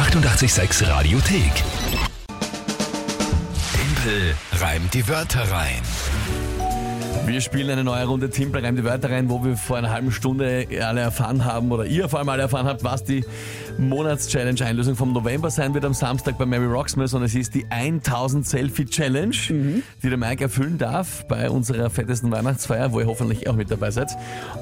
886 Radiothek. Tempel reimt die Wörter rein. Wir spielen eine neue Runde Timpel rein die Wörter rein, wo wir vor einer halben Stunde alle erfahren haben oder ihr vor allem alle erfahren habt, was die Monatschallenge-Einlösung vom November sein wird am Samstag bei Mary Rocksmith und es ist die 1000 Selfie Challenge, die der Mike erfüllen darf bei unserer fettesten Weihnachtsfeier, wo ihr hoffentlich auch mit dabei seid.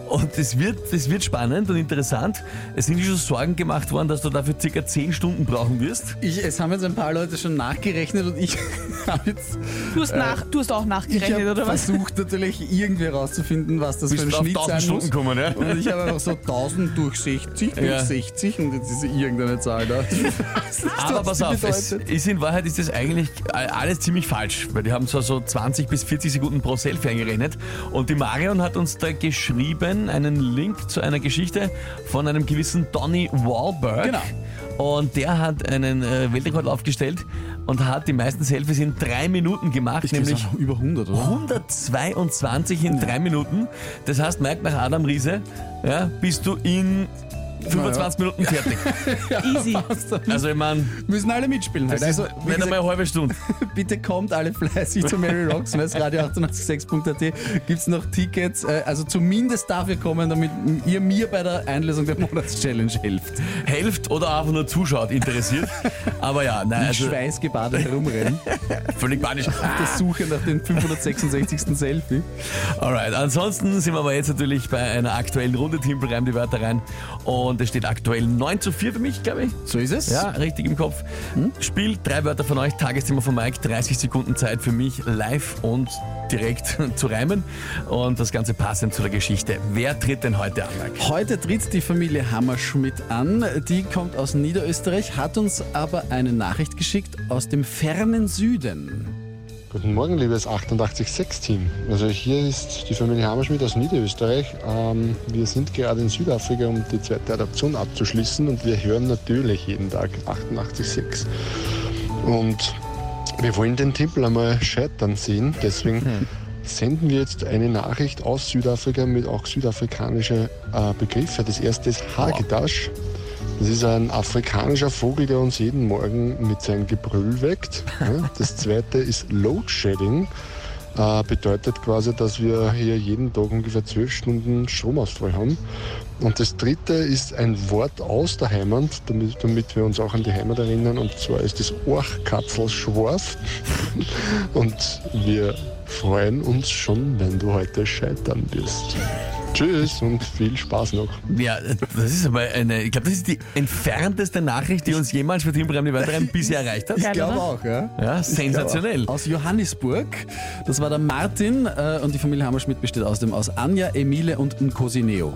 Und es wird, es wird spannend und interessant. Es sind schon Sorgen gemacht worden, dass du dafür circa 10 Stunden brauchen wirst. Ich, es haben jetzt ein paar Leute schon nachgerechnet und ich habe jetzt Du hast, nach, du hast auch nachgerechnet, oder was? versucht natürlich irgendwie rauszufinden, was das für ein Bist Schnitt 1000 sein Stunden muss. kommen, ja? Und ich habe einfach so 1000 durch 60 durch Ja. 60 und jetzt ist irgendeine Zahl da. Aber pass auf, es ist in Wahrheit ist das eigentlich alles ziemlich falsch, weil die haben so, so 20 bis 40 Sekunden pro Selfie eingerechnet. Und die Marion hat uns da geschrieben, einen Link zu einer Geschichte von einem gewissen Donny Wahlberg. Genau. Und der hat einen äh, Weltrekord aufgestellt und hat die meisten Selfies in drei Minuten gemacht, Ich nämlich über 100, oder? 122 in drei Minuten. Das heißt, Mike nach Adam Riese, ja, bist du in 25 Minuten fertig. Easy. Also ich meine, Müssen alle mitspielen halt. das ist Also, nicht gesagt, einmal eine halbe Stunde. bitte kommt alle fleißig zu Mary Rocksmith, radio886.at. Gibt es noch Tickets? Äh, Also zumindest dafür kommen, damit ihr mir bei der Einlösung der Monatschallenge helft. helft oder einfach nur zuschaut, interessiert. Aber ja, nein, Mit also Schweißgebadet herumrennen. völlig panisch. auf der Suche nach dem 566. Selfie. Alright, ansonsten sind wir aber jetzt natürlich bei einer aktuellen Runde. Timpel reimt die Wörter rein. Und es steht aktuell 9 zu 4 für mich, glaube ich. So ist es. Ja, richtig im Kopf. Spiel, drei Wörter von euch, Tagesthema von Mike, 30 Sekunden Zeit für mich live und direkt zu reimen. Und das Ganze passend zu der Geschichte. Wer tritt denn heute an, Mike? Heute tritt die Familie Hammerschmidt an. Die kommt aus Niederösterreich, hat uns aber eine Nachricht geschickt aus dem fernen Süden. Guten Morgen, liebes 886-Team. Also hier ist die Familie Hammerschmidt aus Niederösterreich. Ähm, wir sind gerade in Südafrika, um die zweite Adaption abzuschließen und wir hören natürlich jeden Tag 88.6. Und wir wollen den Tippel einmal scheitern sehen, deswegen senden wir jetzt eine Nachricht aus Südafrika mit auch südafrikanischen äh, Begriffe. Das erste ist Hagedasch. Das ist ein afrikanischer Vogel, der uns jeden Morgen mit seinem Gebrüll weckt. Das zweite ist Load Shedding. Äh, bedeutet quasi, dass wir hier jeden Tag ungefähr zwölf Stunden Stromausfall haben. Und das dritte ist ein Wort aus der Heimat, damit, damit wir uns auch an die Heimat erinnern. Und zwar ist das Orchkatzelschwarf. Und wir freuen uns schon, wenn du heute scheitern wirst. Tschüss und viel Spaß noch. Ja, das ist aber eine, ich glaube, das ist die entfernteste Nachricht, die uns jemals für reimt die bisher erreicht hat. Ich glaube auch, ja. Ja, sensationell. Aus Johannisburg. Das war der Martin äh, und die Familie Hammerschmidt besteht außerdem aus Anja, Emile und Nkosineo.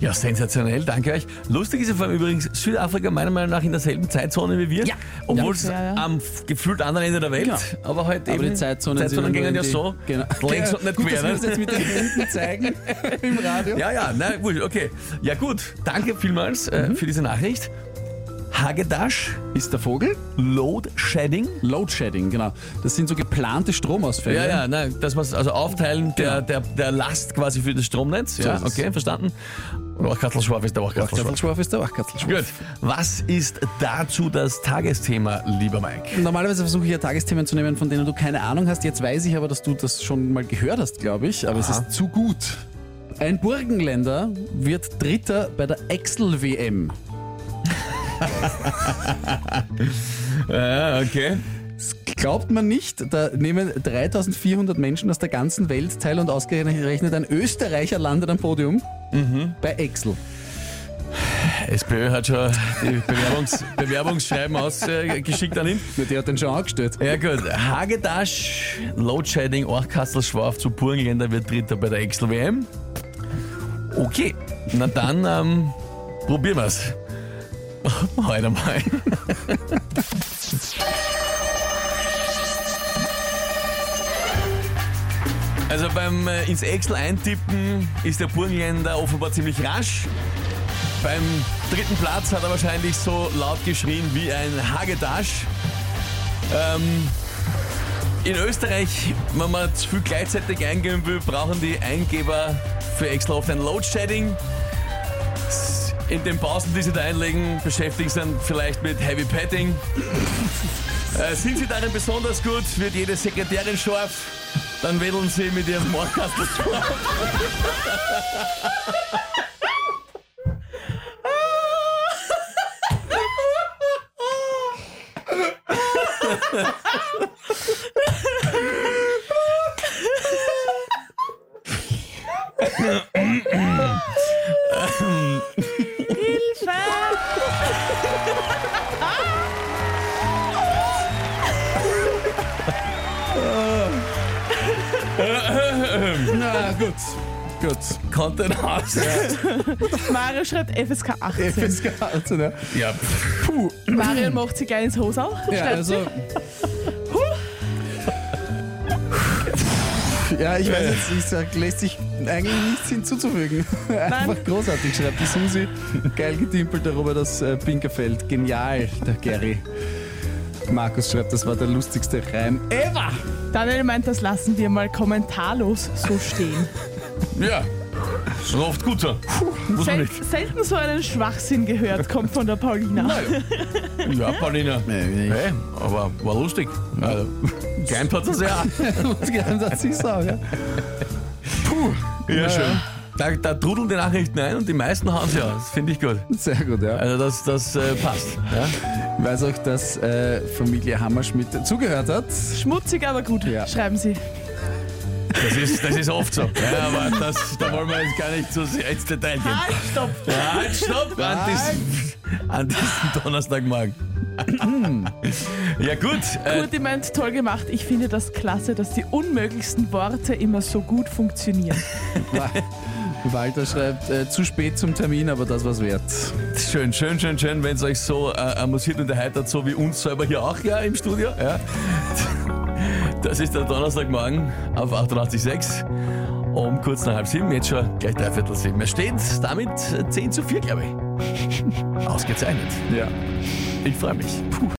Ja, sensationell, danke euch. Lustig ist ja vor allem übrigens Südafrika meiner Meinung nach in derselben Zeitzone wie wir. Ja. Obwohl es Ja, ja. am gefühlt anderen Ende der Welt, Genau. aber halt Aber eben die Zeitzonen, Zeitzonen sind nur ja so, Genau. längs und nicht Gut, quer. dass wir das Ne? jetzt mit den Händen zeigen im Radio. Ja, ja, na gut, okay. Ja gut, danke vielmals äh, für diese Nachricht. Hagedash, Ist der Vogel? Load Shedding. Load Shedding, genau. Das sind so geplante Stromausfälle. Ja, ja, nein, das was also Aufteilen der, der, der Last quasi für das Stromnetz. Ja, ist es. okay, verstanden. Und auch Katzelschwarf ist der. Katzelschwarf ist der Wachkatzelschwarf. Gut, was ist dazu das Tagesthema, lieber Mike? Normalerweise versuche ich ja Tagesthemen zu nehmen, von denen du keine Ahnung hast. Jetzt weiß ich aber, dass du das schon mal gehört hast, glaube ich. Aber es Aha. ist zu gut. Ein Burgenländer wird Dritter bei der Excel-WM. Ja, okay. Das glaubt man nicht. Da nehmen 3400 Menschen aus der ganzen Welt teil und ausgerechnet ein Österreicher landet am Podium bei Excel. SPÖ hat schon die Bewerbungs Bewerbungsschreiben ausgeschickt an ihn. Der hat den schon angestellt. Ja gut, Hagedasch, Loadshedding, Orchkastelschwarf zu Burgenländer wird Dritter bei der Excel-WM. Okay, na dann ähm, probieren wir's. Heute mal. Also beim äh, ins Excel eintippen ist der Burgenländer offenbar ziemlich rasch. Beim dritten Platz hat er wahrscheinlich so laut geschrien wie ein Hagedasch. Ähm, in Österreich, wenn man zu viel gleichzeitig eingeben will, brauchen die Eingeber für Excel oft ein Load Shedding. In den Pausen, die Sie da einlegen, beschäftigt sind vielleicht mit Heavy Petting. Äh, sind Sie darin besonders gut? Wird jede Sekretärin scharf? Dann wedeln Sie mit Ihrem Mordkasten scharf. gut, gut. Content aus. Mario schreibt FSK 18. FSK 18, ja. Ja, Puh. Mario macht sich gleich ins Hosau. Ja, schreibt also. Ja, ich weiß jetzt, ich sag, lässt sich eigentlich nichts hinzuzufügen. Einfach großartig, schreibt die Susi. Geil getimpelt darüber, das äh, Pinkerfeld. Genial, der Gary. Markus schreibt, das war der lustigste Reim ever. Daniel meint, das lassen wir mal kommentarlos so stehen. ja. Ist oft gut so. Muss man Sel nicht. selten so einen Schwachsinn gehört, kommt von der Paulina. Ja, Paulina. Hey, aber war lustig. Also, Geimt hat es ja. Und geheim hat sie sagen. Ja. Puh. Ja, schön. Da, da trudeln die Nachrichten ein und die meisten haben sie ja. Das finde ich gut. Sehr gut, ja. Also das, das äh, passt. Ja? Ich weiß auch, dass äh, Familie Hammerschmidt zugehört hat. Schmutzig, aber gut, Ja. schreiben sie. Das, ist, das ist oft so. Ja, aber das, da wollen wir jetzt gar nicht so sehr ins Detail gehen. Halt, stopp! Ja, halt, stopp! An diesem, an diesem Donnerstagmorgen. ja gut. Äh, Kurti meint, toll gemacht. Ich finde das klasse, dass die unmöglichsten Worte immer so gut funktionieren. Walter schreibt, äh, zu spät zum Termin, aber das war's wert. schön, schön, schön, schön, wenn es euch so äh, amüsiert und erheitert, so wie uns selber hier auch ja im Studio. Ja. Das ist der Donnerstagmorgen auf 88.6 um kurz nach halb sieben, jetzt schon gleich dreiviertel sieben. Es steht damit 10 zu 4, glaube ich. Ausgezeichnet. Ja. Ich freue mich. Puh.